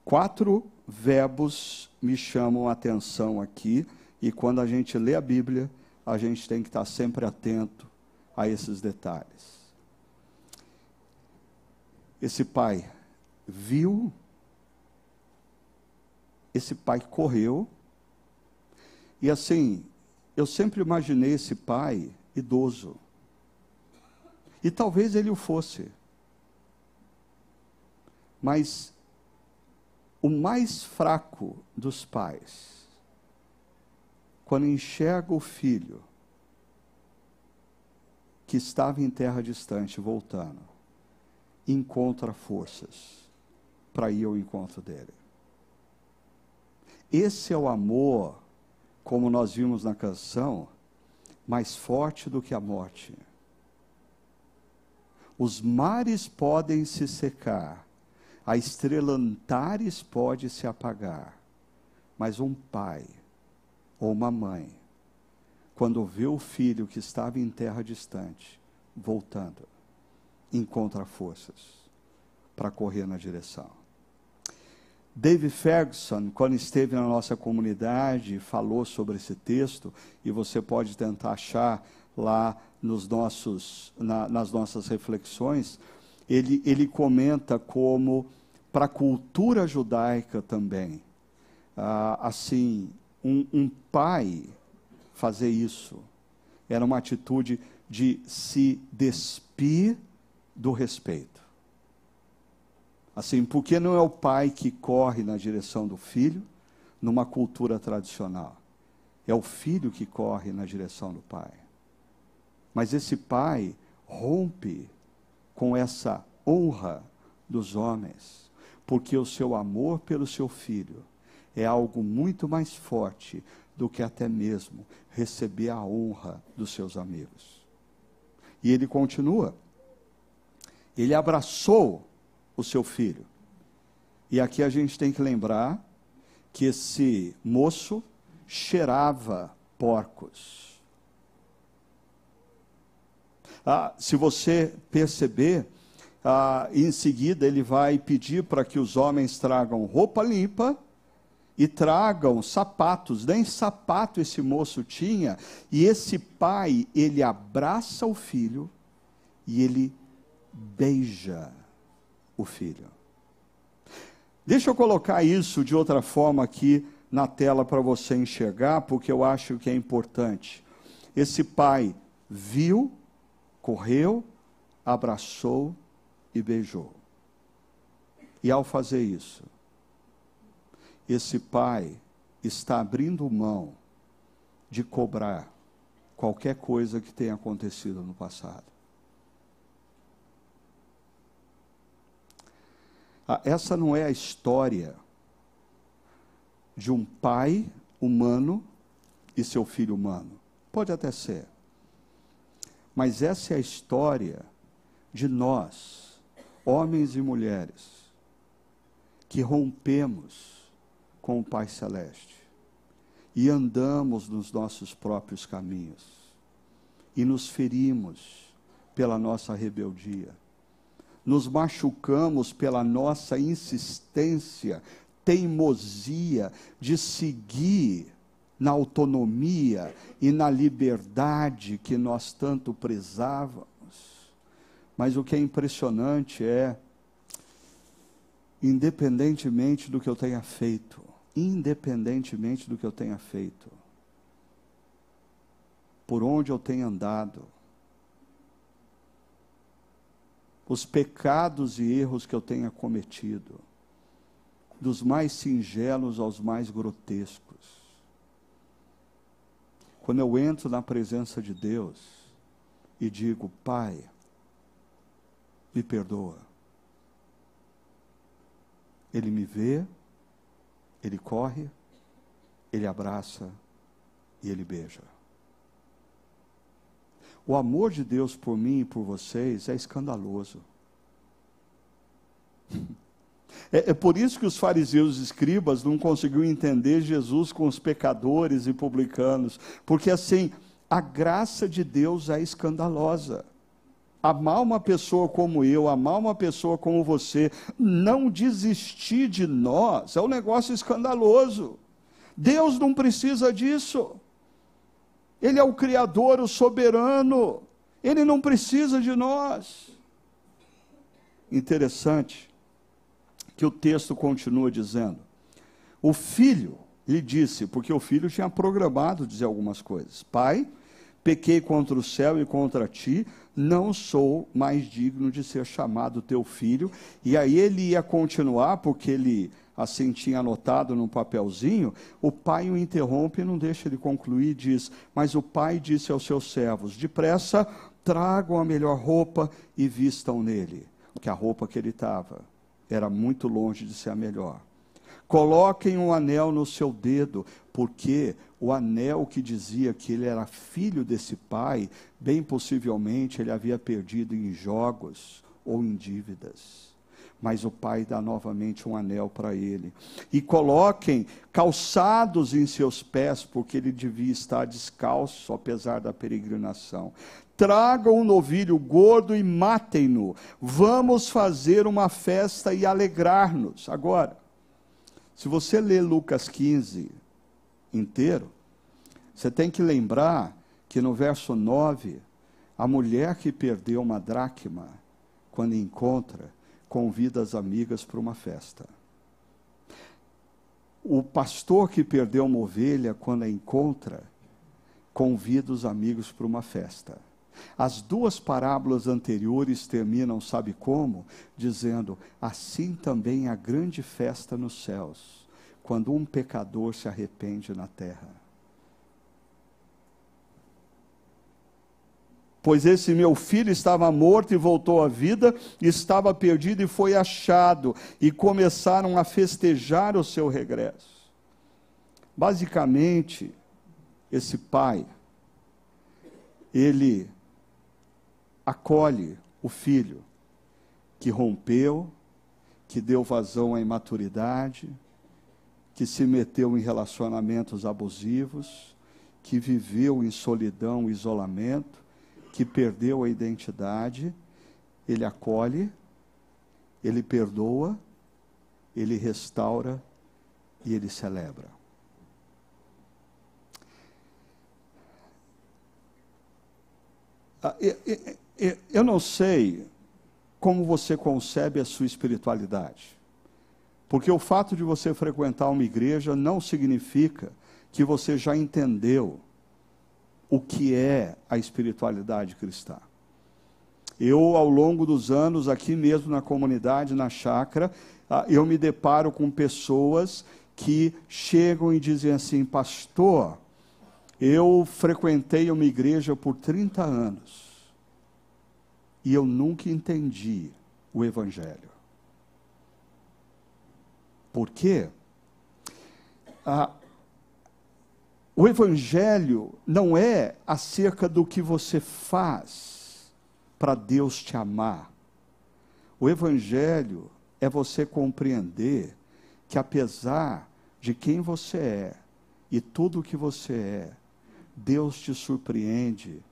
Quatro verbos me chamam a atenção aqui e quando a gente lê a Bíblia, a gente tem que estar sempre atento a esses detalhes. Esse pai viu, esse pai correu, e assim, eu sempre imaginei esse pai idoso. E talvez ele o fosse. Mas o mais fraco dos pais quando enxerga o filho que estava em terra distante, voltando, encontra forças para ir ao encontro dele. Esse é o amor, como nós vimos na canção, mais forte do que a morte. Os mares podem se secar, a estrela Antares pode se apagar, mas um pai ou uma mãe, quando vê o filho que estava em terra distante, voltando, encontra forças para correr na direção. David Ferguson, quando esteve na nossa comunidade, falou sobre esse texto, e você pode tentar achar lá nos nossos, na, nas nossas reflexões, ele, ele comenta como, para a cultura judaica também, ah, assim, um, um pai fazer isso. Era uma atitude de se despir do respeito. Assim, porque não é o pai que corre na direção do filho, numa cultura tradicional. É o filho que corre na direção do pai. Mas esse pai rompe com essa honra dos homens, porque o seu amor pelo seu filho é algo muito mais forte do que até mesmo receber a honra dos seus amigos. E ele continua. Ele abraçou o seu filho. E aqui a gente tem que lembrar que esse moço cheirava porcos. Ah, se você perceber, ah, em seguida ele vai pedir para que os homens tragam roupa limpa e tragam sapatos. Nem sapato esse moço tinha. E esse pai, ele abraça o filho e ele beija o filho. Deixa eu colocar isso de outra forma aqui na tela para você enxergar, porque eu acho que é importante. Esse pai viu, correu, abraçou e beijou. E ao fazer isso, esse pai está abrindo mão de cobrar qualquer coisa que tenha acontecido no passado. Ah, essa não é a história de um pai humano e seu filho humano. Pode até ser. Mas essa é a história de nós, homens e mulheres, que rompemos com o Pai Celeste e andamos nos nossos próprios caminhos e nos ferimos pela nossa rebeldia, nos machucamos pela nossa insistência, teimosia de seguir na autonomia e na liberdade que nós tanto prezávamos. Mas o que é impressionante é, independentemente do que eu tenha feito, independentemente do que eu tenha feito, por onde eu tenha andado, os pecados e erros que eu tenha cometido, dos mais singelos aos mais grotescos. Quando eu entro na presença de Deus e digo, Pai, me perdoa. Ele me vê, ele corre, ele abraça e ele beija. O amor de Deus por mim e por vocês é escandaloso. É, é, por isso que os fariseus e escribas não conseguiam entender Jesus com os pecadores e publicanos, porque assim, a graça de Deus é escandalosa. Amar uma pessoa como eu, amar uma pessoa como você, não desistir de nós, é um negócio escandaloso. Deus não precisa disso. Ele é o Criador, o soberano. Ele não precisa de nós. Interessante que o texto continua dizendo. O filho lhe disse, porque o filho tinha programado dizer algumas coisas: Pai, pequei contra o céu e contra ti, não sou mais digno de ser chamado teu filho. E aí ele ia continuar, porque ele assim tinha anotado num papelzinho, o pai o interrompe e não deixa ele concluir, diz: Mas o pai disse aos seus servos: Depressa, tragam a melhor roupa e vistam nele. Que a roupa que ele estava era muito longe de ser a melhor. Coloquem um anel no seu dedo, porque o anel que dizia que ele era filho desse pai, bem possivelmente ele havia perdido em jogos ou em dívidas mas o pai dá novamente um anel para ele. E coloquem calçados em seus pés, porque ele devia estar descalço, apesar da peregrinação. Tragam um novilho gordo e matem-no. Vamos fazer uma festa e alegrar-nos. Agora, se você ler Lucas 15 inteiro, você tem que lembrar que no verso 9, a mulher que perdeu uma dracma, quando encontra, convida as amigas para uma festa. O pastor que perdeu uma ovelha, quando a encontra, convida os amigos para uma festa. As duas parábolas anteriores terminam, sabe como? Dizendo: assim também a grande festa nos céus, quando um pecador se arrepende na terra. Pois esse meu filho estava morto e voltou à vida, estava perdido e foi achado, e começaram a festejar o seu regresso. Basicamente, esse pai, ele acolhe o filho que rompeu, que deu vazão à imaturidade, que se meteu em relacionamentos abusivos, que viveu em solidão, isolamento, que perdeu a identidade, ele acolhe, ele perdoa, ele restaura e ele celebra. Ah, eu não sei como você concebe a sua espiritualidade. Porque o fato de você frequentar uma igreja não significa que você já entendeu o que é a espiritualidade cristã. Eu, ao longo dos anos, aqui mesmo na comunidade, na chácara, ah, eu me deparo com pessoas que chegam e dizem assim: Pastor, eu frequentei uma igreja por 30 anos e eu nunca entendi o Evangelho. Por quê? Ah, o Evangelho não é acerca do que você faz para Deus te amar. O Evangelho é você compreender que, apesar de quem você é e tudo o que você é, Deus te surpreende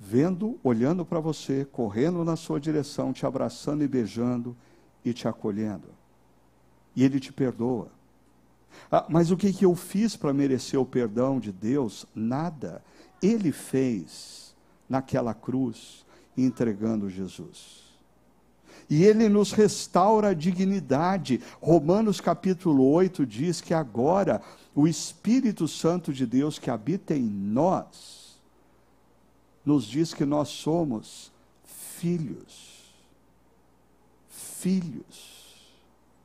vendo, olhando para você, correndo na sua direção, te abraçando e beijando e te acolhendo. E Ele te perdoa. Ah, mas o que, que eu fiz para merecer o perdão de Deus? Nada. Ele fez naquela cruz, entregando Jesus. E ele nos restaura a dignidade. Romanos capítulo 8 diz que agora o Espírito Santo de Deus que habita em nós, nos diz que nós somos filhos, filhos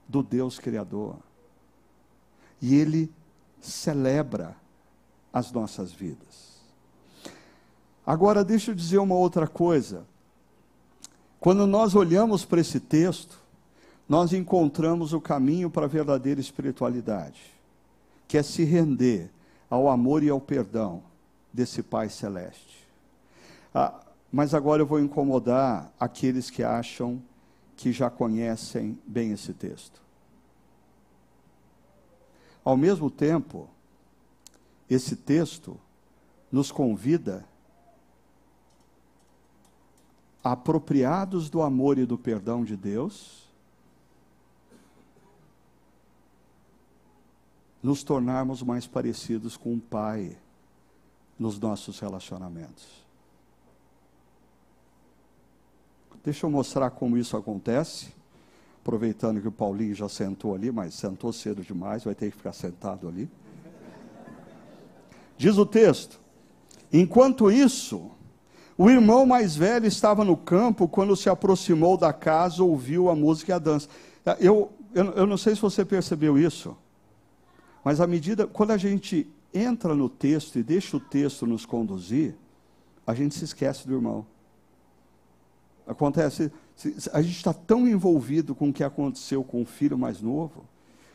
do Deus Criador. E Ele celebra as nossas vidas. Agora, deixa eu dizer uma outra coisa. Quando nós olhamos para esse texto, nós encontramos o caminho para a verdadeira espiritualidade, que é se render ao amor e ao perdão desse Pai Celeste. Ah, mas agora eu vou incomodar aqueles que acham que já conhecem bem esse texto. Ao mesmo tempo, esse texto nos convida, apropriados do amor e do perdão de Deus, nos tornarmos mais parecidos com o Pai nos nossos relacionamentos. Deixa eu mostrar como isso acontece. Aproveitando que o Paulinho já sentou ali, mas sentou cedo demais, vai ter que ficar sentado ali. Diz o texto: Enquanto isso, o irmão mais velho estava no campo quando se aproximou da casa, ouviu a música e a dança. Eu, eu, eu não sei se você percebeu isso, mas à medida, quando a gente entra no texto e deixa o texto nos conduzir, a gente se esquece do irmão. Acontece, a gente está tão envolvido com o que aconteceu com o filho mais novo,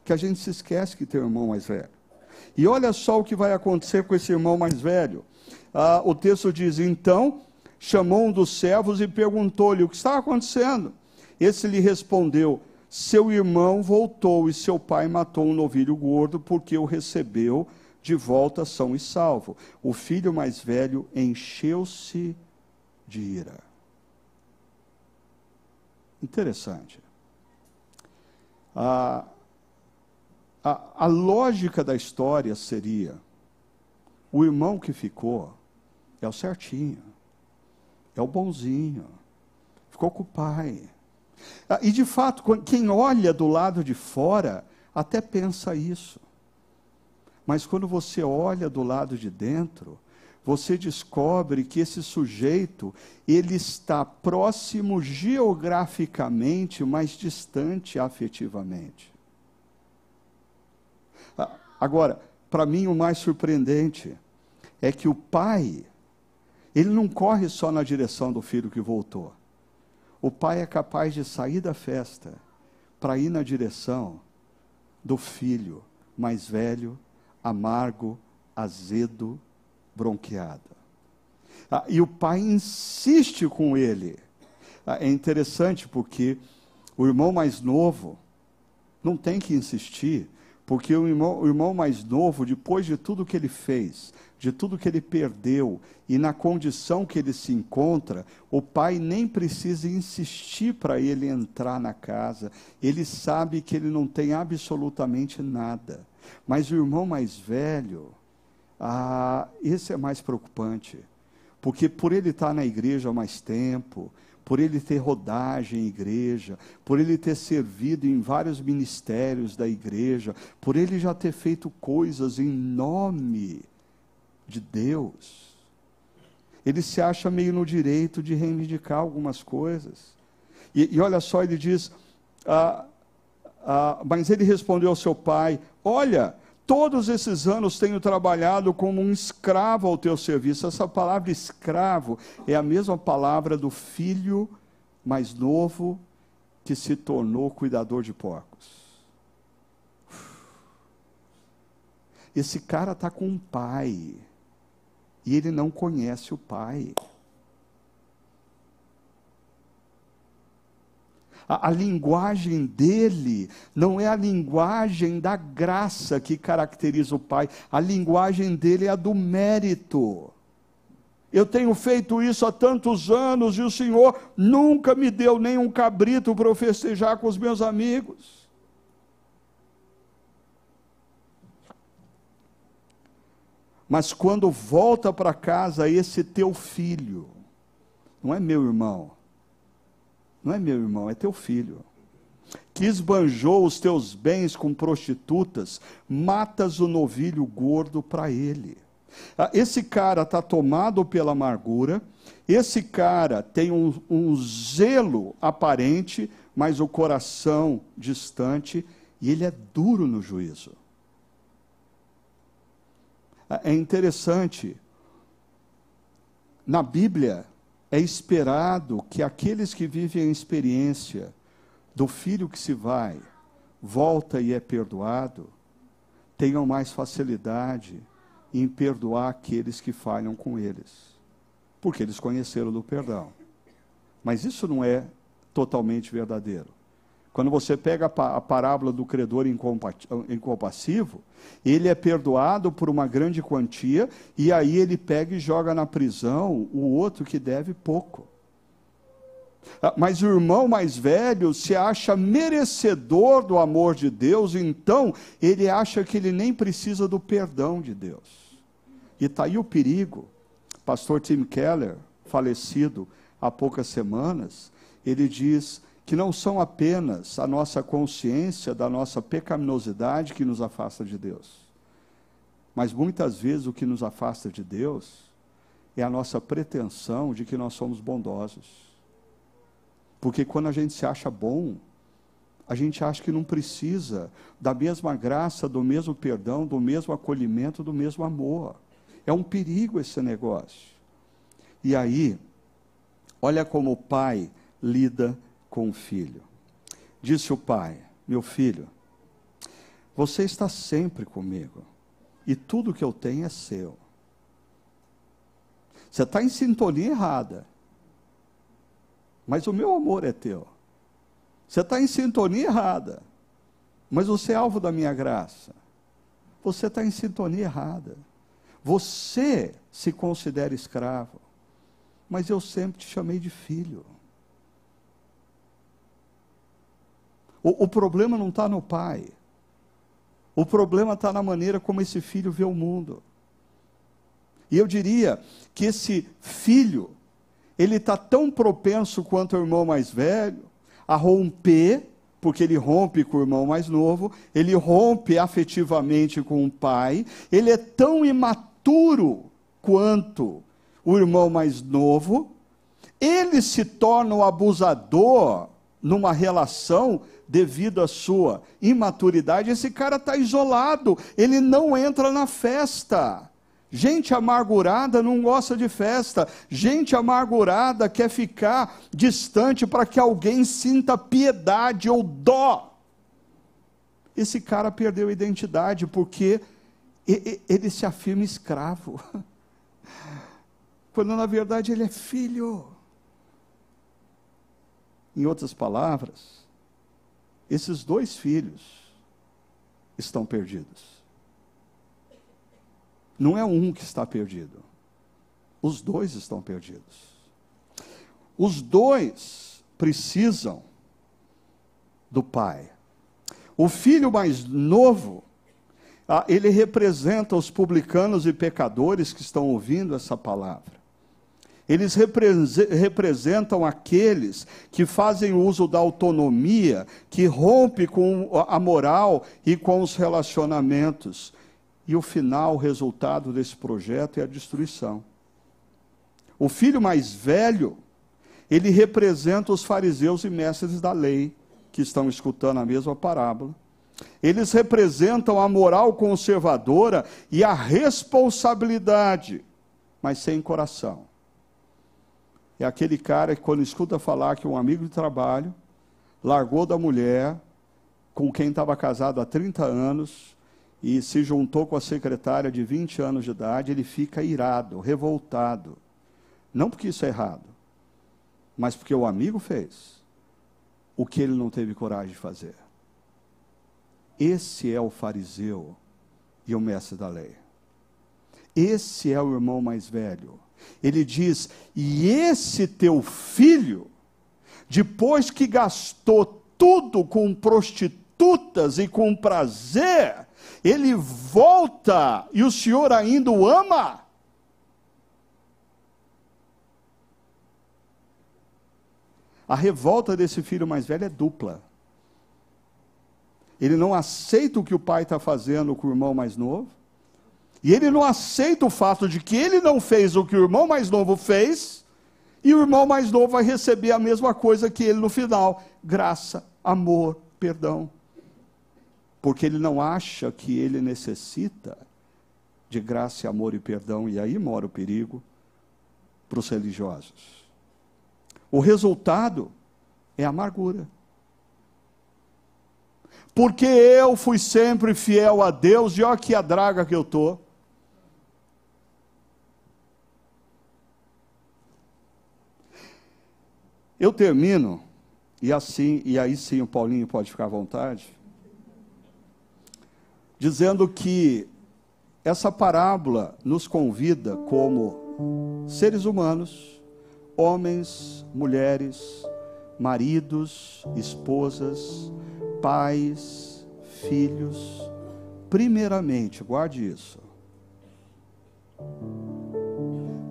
que a gente se esquece que tem um irmão mais velho. E olha só o que vai acontecer com esse irmão mais velho. Ah, o texto diz: Então chamou um dos servos e perguntou-lhe o que estava acontecendo. Esse lhe respondeu: Seu irmão voltou e seu pai matou um novilho gordo porque o recebeu de volta são e salvo. O filho mais velho encheu-se de ira. Interessante. A, a, a lógica da história seria: o irmão que ficou é o certinho, é o bonzinho, ficou com o pai. Ah, e de fato, quem olha do lado de fora até pensa isso. Mas quando você olha do lado de dentro, você descobre que esse sujeito, ele está próximo geograficamente, mas distante afetivamente. Agora, para mim o mais surpreendente é que o pai, ele não corre só na direção do filho que voltou. O pai é capaz de sair da festa para ir na direção do filho mais velho, amargo, azedo, bronqueado. Ah, e o pai insiste com ele. Ah, é interessante porque o irmão mais novo não tem que insistir, porque o irmão, o irmão mais novo, depois de tudo que ele fez, de tudo que ele perdeu e na condição que ele se encontra, o pai nem precisa insistir para ele entrar na casa. Ele sabe que ele não tem absolutamente nada. Mas o irmão mais velho, ah, esse é mais preocupante. Porque por ele estar na igreja há mais tempo, por ele ter rodagem em igreja, por ele ter servido em vários ministérios da igreja, por ele já ter feito coisas em nome de Deus. Ele se acha meio no direito de reivindicar algumas coisas. E, e olha só, ele diz: ah, ah, Mas ele respondeu ao seu pai: Olha, Todos esses anos tenho trabalhado como um escravo ao teu serviço. Essa palavra escravo é a mesma palavra do filho mais novo que se tornou cuidador de porcos. Esse cara está com um pai e ele não conhece o pai. A, linguagem dele não é a linguagem da graça que caracteriza o Pai, a linguagem dele é a do mérito. Eu tenho feito isso há tantos anos e o Senhor nunca me deu nem um cabrito para eu festejar com os meus amigos. Mas quando volta para casa esse teu filho, não é meu irmão, não é meu irmão, é teu filho. Que esbanjou os teus bens com prostitutas, matas o novilho gordo para ele. Ah, esse cara está tomado pela amargura, esse cara tem um, um zelo aparente, mas o coração distante, e ele é duro no juízo. Ah, é interessante, na Bíblia, é esperado que aqueles que vivem a experiência do filho que se vai, volta e é perdoado, tenham mais facilidade em perdoar aqueles que falham com eles, porque eles conheceram do perdão. Mas isso não é totalmente verdadeiro. Quando você pega a parábola do credor incompassivo, ele é perdoado por uma grande quantia e aí ele pega e joga na prisão o outro que deve pouco. Ah, mas o irmão mais velho se acha merecedor do amor de Deus, então ele acha que ele nem precisa do perdão de Deus. E está aí o perigo. Pastor Tim Keller, falecido há poucas semanas, ele diz que não são apenas a nossa consciência da nossa pecaminosidade que nos afasta de Deus, mas muitas vezes o que nos afasta de Deus é a nossa pretensão de que nós somos bondosos. Porque quando a gente se acha bom, a gente acha que não precisa da mesma graça, do mesmo perdão, do mesmo acolhimento, do mesmo amor. É um perigo esse negócio. E aí, olha como o pai lida com o filho. Disse o pai: Meu filho, você está sempre comigo, e tudo que eu tenho é seu. Você está em sintonia errada, mas o meu amor é teu. Você está em sintonia errada, mas você é alvo da minha graça. Você está em sintonia errada. Você se considera escravo, mas eu sempre te chamei de filho. O, o problema não está no pai. O problema está na maneira como esse filho vê o mundo. E eu diria que esse filho, ele está tão propenso quanto o irmão mais velho a romper, porque ele rompe com o irmão mais novo, ele rompe afetivamente com o pai, ele é tão imaturo quanto o irmão mais novo, ele se torna o abusador numa relação devido à sua imaturidade, esse cara está isolado, ele não entra na festa. Gente amargurada não gosta de festa. Gente amargurada quer ficar distante para que alguém sinta piedade ou dó. Esse cara perdeu a identidade porque ele se afirma escravo. Quando na verdade ele é filho. Em outras palavras, esses dois filhos estão perdidos. Não é um que está perdido. Os dois estão perdidos. Os dois precisam do pai. O filho mais novo, ah, ele representa os publicanos e pecadores que estão ouvindo essa palavra. Eles representam aqueles que fazem uso da autonomia, que rompe com a moral e com os relacionamentos, e o final, o resultado desse projeto é a destruição. O filho mais velho, ele representa os fariseus e mestres da lei, que estão escutando a mesma parábola. Eles representam a moral conservadora e a responsabilidade, mas sem coração. É aquele cara que, quando escuta falar que um amigo de trabalho largou da mulher com quem estava casado há 30 anos e se juntou com a secretária de 20 anos de idade, ele fica irado, revoltado. Não porque isso é errado, mas porque o amigo fez o que ele não teve coragem de fazer. Esse é o fariseu e o mestre da lei. Esse é o irmão mais velho. Ele diz: E esse teu filho, depois que gastou tudo com prostitutas e com prazer, ele volta e o Senhor ainda o ama. A revolta desse filho mais velho é dupla. Ele não aceita o que o pai está fazendo com o irmão mais novo. E ele não aceita o fato de que ele não fez o que o irmão mais novo fez. E o irmão mais novo vai receber a mesma coisa que ele no final: graça, amor, perdão porque ele não acha que ele necessita de graça, amor e perdão, e aí mora o perigo para os religiosos. O resultado é amargura. Porque eu fui sempre fiel a Deus, e olha que a draga que eu estou. Eu termino, e assim, e aí sim o Paulinho pode ficar à vontade dizendo que essa parábola nos convida como seres humanos, homens, mulheres, maridos, esposas, pais, filhos, primeiramente, guarde isso,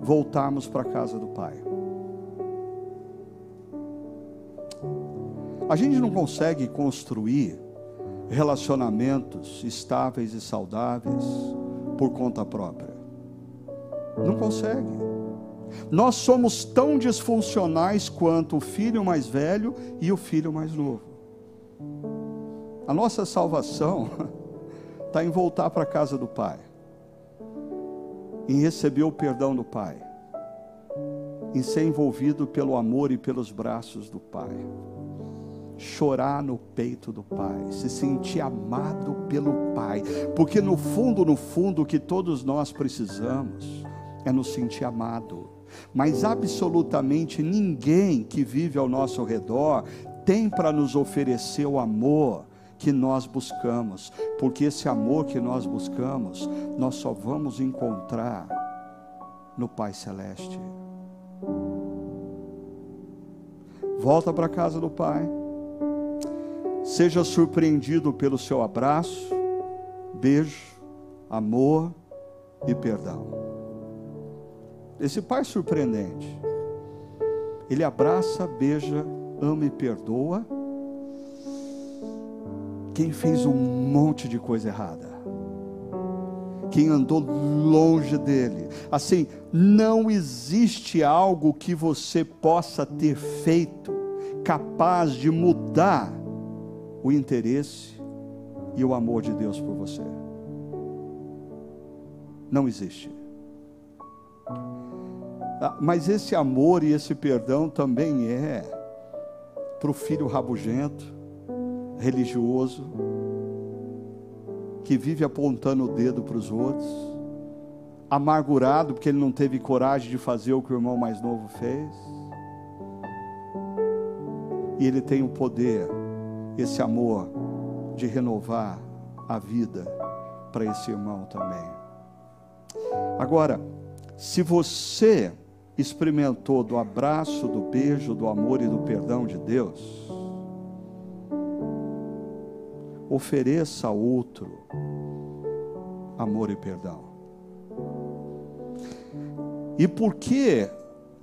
voltarmos para a casa do Pai. A gente não consegue construir relacionamentos estáveis e saudáveis por conta própria. Não consegue. Nós somos tão disfuncionais quanto o filho mais velho e o filho mais novo. A nossa salvação está em voltar para a casa do Pai, em receber o perdão do Pai, em ser envolvido pelo amor e pelos braços do Pai chorar no peito do Pai, se sentir amado pelo Pai, porque no fundo, no fundo, o que todos nós precisamos é nos sentir amado. Mas absolutamente ninguém que vive ao nosso redor tem para nos oferecer o amor que nós buscamos, porque esse amor que nós buscamos, nós só vamos encontrar no Pai Celeste. Volta para a casa do Pai Seja surpreendido pelo seu abraço, beijo, amor e perdão. Esse pai surpreendente, ele abraça, beija, ama e perdoa quem fez um monte de coisa errada, quem andou longe dele. Assim, não existe algo que você possa ter feito capaz de mudar o interesse e o amor de Deus por você. Não existe. Ah, mas esse amor e esse perdão também é para o filho rabugento, religioso, que vive apontando o dedo para os outros, amargurado porque ele não teve coragem de fazer o que o irmão mais novo fez. E ele tem o poder, esse amor, de renovar a vida para esse irmão também. Agora, se você experimentou do abraço, do beijo, do amor e do perdão de Deus, ofereça a outro amor e perdão. E por que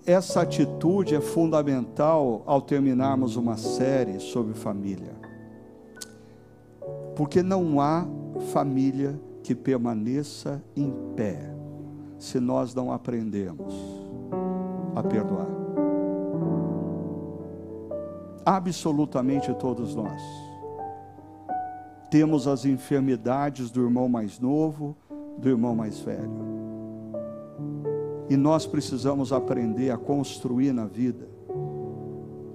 essa atitude é fundamental ao terminarmos uma série sobre família? Porque não há família que permaneça em pé se nós não aprendemos a perdoar. Absolutamente todos nós temos as enfermidades do irmão mais novo, do irmão mais velho. E nós precisamos aprender a construir na vida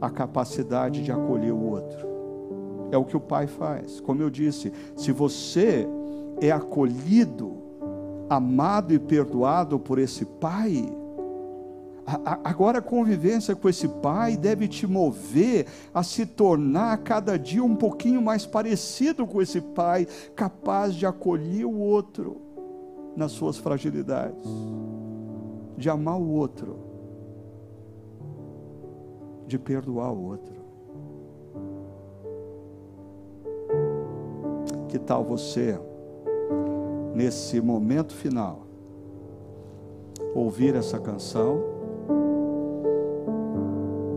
a capacidade de acolher o outro. É o que o pai faz. Como eu disse, se você é acolhido, amado e perdoado por esse pai, Agora a convivência com esse pai deve te mover a se tornar cada dia um pouquinho mais parecido com esse pai, capaz de acolher o outro nas suas fragilidades, de amar o outro, de perdoar o outro. Que tal você, nesse momento final, ouvir essa canção?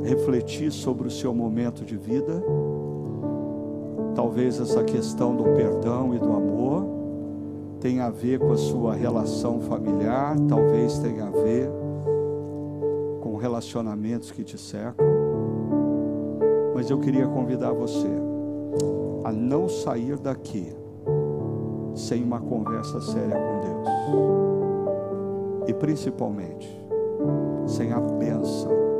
refletir sobre o seu momento de vida. Talvez essa questão do perdão e do amor tenha a ver com a sua relação familiar, talvez tenha a ver com relacionamentos que te cercam. Mas eu queria convidar você a não sair daqui sem uma conversa séria com Deus. E principalmente, sem a bênção